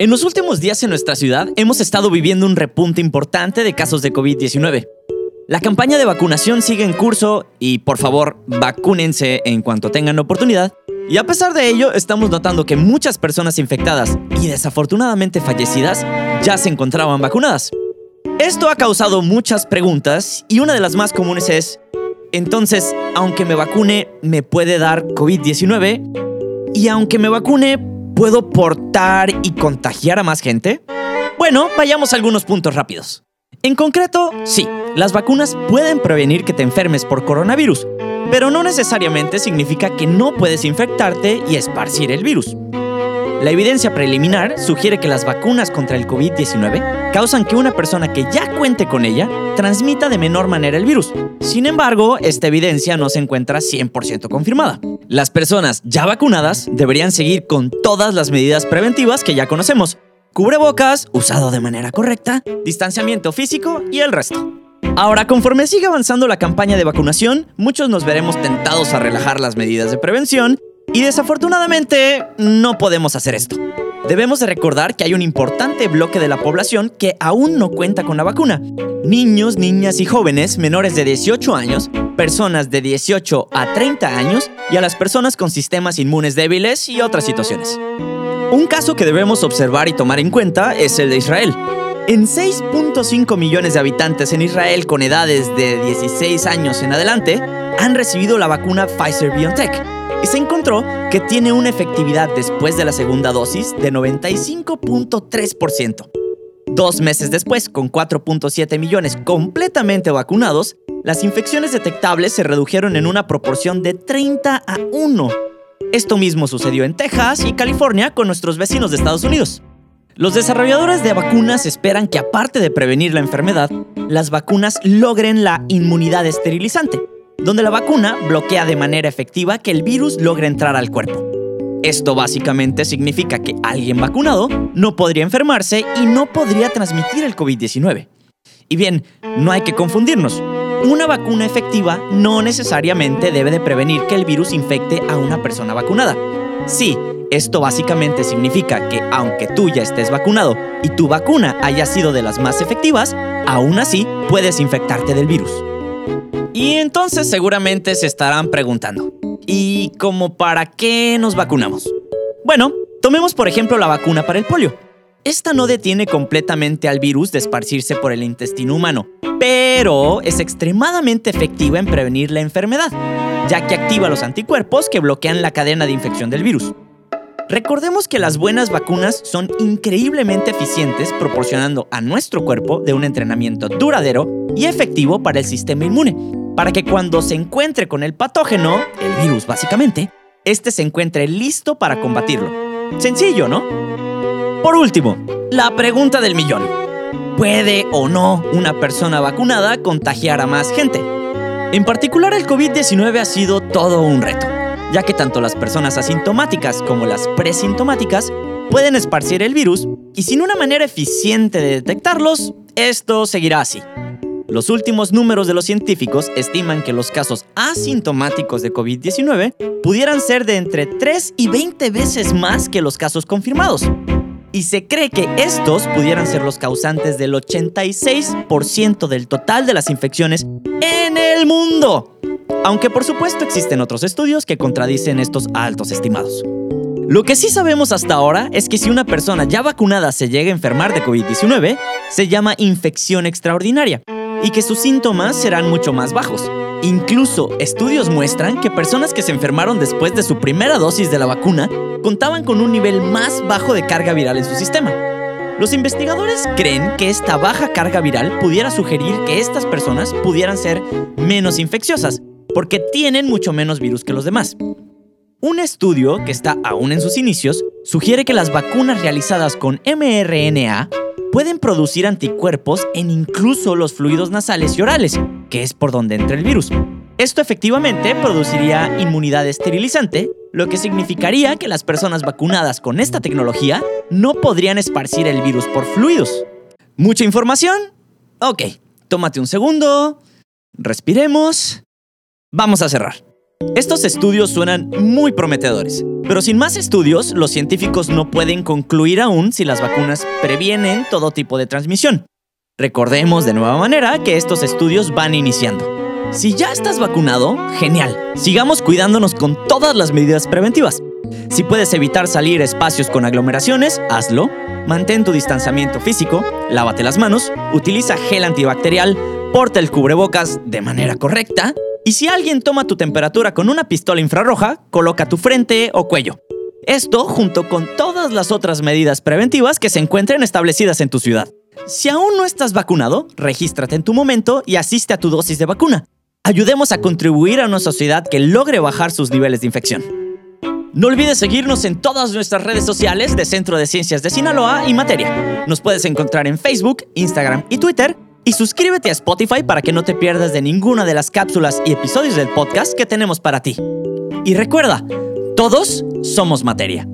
En los últimos días en nuestra ciudad hemos estado viviendo un repunte importante de casos de COVID-19. La campaña de vacunación sigue en curso y por favor, vacúnense en cuanto tengan oportunidad. Y a pesar de ello, estamos notando que muchas personas infectadas y desafortunadamente fallecidas ya se encontraban vacunadas. Esto ha causado muchas preguntas y una de las más comunes es, entonces, aunque me vacune, ¿me puede dar COVID-19? Y aunque me vacune, ¿Puedo portar y contagiar a más gente? Bueno, vayamos a algunos puntos rápidos. En concreto, sí, las vacunas pueden prevenir que te enfermes por coronavirus, pero no necesariamente significa que no puedes infectarte y esparcir el virus. La evidencia preliminar sugiere que las vacunas contra el COVID-19 causan que una persona que ya cuente con ella transmita de menor manera el virus. Sin embargo, esta evidencia no se encuentra 100% confirmada. Las personas ya vacunadas deberían seguir con todas las medidas preventivas que ya conocemos. Cubrebocas, usado de manera correcta, distanciamiento físico y el resto. Ahora, conforme sigue avanzando la campaña de vacunación, muchos nos veremos tentados a relajar las medidas de prevención y desafortunadamente no podemos hacer esto. Debemos de recordar que hay un importante bloque de la población que aún no cuenta con la vacuna. Niños, niñas y jóvenes menores de 18 años, personas de 18 a 30 años y a las personas con sistemas inmunes débiles y otras situaciones. Un caso que debemos observar y tomar en cuenta es el de Israel. En 6.5 millones de habitantes en Israel con edades de 16 años en adelante han recibido la vacuna Pfizer BioNTech y se encontró que tiene una efectividad después de la segunda dosis de 95.3%. Dos meses después, con 4.7 millones completamente vacunados, las infecciones detectables se redujeron en una proporción de 30 a 1. Esto mismo sucedió en Texas y California con nuestros vecinos de Estados Unidos. Los desarrolladores de vacunas esperan que aparte de prevenir la enfermedad, las vacunas logren la inmunidad esterilizante, donde la vacuna bloquea de manera efectiva que el virus logre entrar al cuerpo. Esto básicamente significa que alguien vacunado no podría enfermarse y no podría transmitir el COVID-19. Y bien, no hay que confundirnos. Una vacuna efectiva no necesariamente debe de prevenir que el virus infecte a una persona vacunada. Sí, esto básicamente significa que aunque tú ya estés vacunado y tu vacuna haya sido de las más efectivas, aún así puedes infectarte del virus. Y entonces seguramente se estarán preguntando, ¿y cómo para qué nos vacunamos? Bueno, tomemos por ejemplo la vacuna para el polio. Esta no detiene completamente al virus de esparcirse por el intestino humano, pero es extremadamente efectiva en prevenir la enfermedad, ya que activa los anticuerpos que bloquean la cadena de infección del virus. Recordemos que las buenas vacunas son increíblemente eficientes proporcionando a nuestro cuerpo de un entrenamiento duradero y efectivo para el sistema inmune, para que cuando se encuentre con el patógeno, el virus básicamente, este se encuentre listo para combatirlo. Sencillo, ¿no? Por último, la pregunta del millón. ¿Puede o no una persona vacunada contagiar a más gente? En particular, el COVID-19 ha sido todo un reto, ya que tanto las personas asintomáticas como las presintomáticas pueden esparcir el virus y sin una manera eficiente de detectarlos, esto seguirá así. Los últimos números de los científicos estiman que los casos asintomáticos de COVID-19 pudieran ser de entre 3 y 20 veces más que los casos confirmados. Y se cree que estos pudieran ser los causantes del 86% del total de las infecciones en el mundo. Aunque por supuesto existen otros estudios que contradicen estos altos estimados. Lo que sí sabemos hasta ahora es que si una persona ya vacunada se llega a enfermar de COVID-19, se llama infección extraordinaria y que sus síntomas serán mucho más bajos. Incluso estudios muestran que personas que se enfermaron después de su primera dosis de la vacuna contaban con un nivel más bajo de carga viral en su sistema. Los investigadores creen que esta baja carga viral pudiera sugerir que estas personas pudieran ser menos infecciosas, porque tienen mucho menos virus que los demás. Un estudio que está aún en sus inicios sugiere que las vacunas realizadas con mRNA pueden producir anticuerpos en incluso los fluidos nasales y orales, que es por donde entra el virus. Esto efectivamente produciría inmunidad esterilizante, lo que significaría que las personas vacunadas con esta tecnología no podrían esparcir el virus por fluidos. ¿Mucha información? Ok, tómate un segundo, respiremos, vamos a cerrar. Estos estudios suenan muy prometedores, pero sin más estudios, los científicos no pueden concluir aún si las vacunas previenen todo tipo de transmisión. Recordemos de nueva manera que estos estudios van iniciando. Si ya estás vacunado, genial. Sigamos cuidándonos con todas las medidas preventivas. Si puedes evitar salir a espacios con aglomeraciones, hazlo. Mantén tu distanciamiento físico, lávate las manos, utiliza gel antibacterial, porta el cubrebocas de manera correcta y si alguien toma tu temperatura con una pistola infrarroja, coloca tu frente o cuello. Esto junto con todas las otras medidas preventivas que se encuentren establecidas en tu ciudad. Si aún no estás vacunado, regístrate en tu momento y asiste a tu dosis de vacuna. Ayudemos a contribuir a una sociedad que logre bajar sus niveles de infección. No olvides seguirnos en todas nuestras redes sociales de Centro de Ciencias de Sinaloa y Materia. Nos puedes encontrar en Facebook, Instagram y Twitter. Y suscríbete a Spotify para que no te pierdas de ninguna de las cápsulas y episodios del podcast que tenemos para ti. Y recuerda, todos somos materia.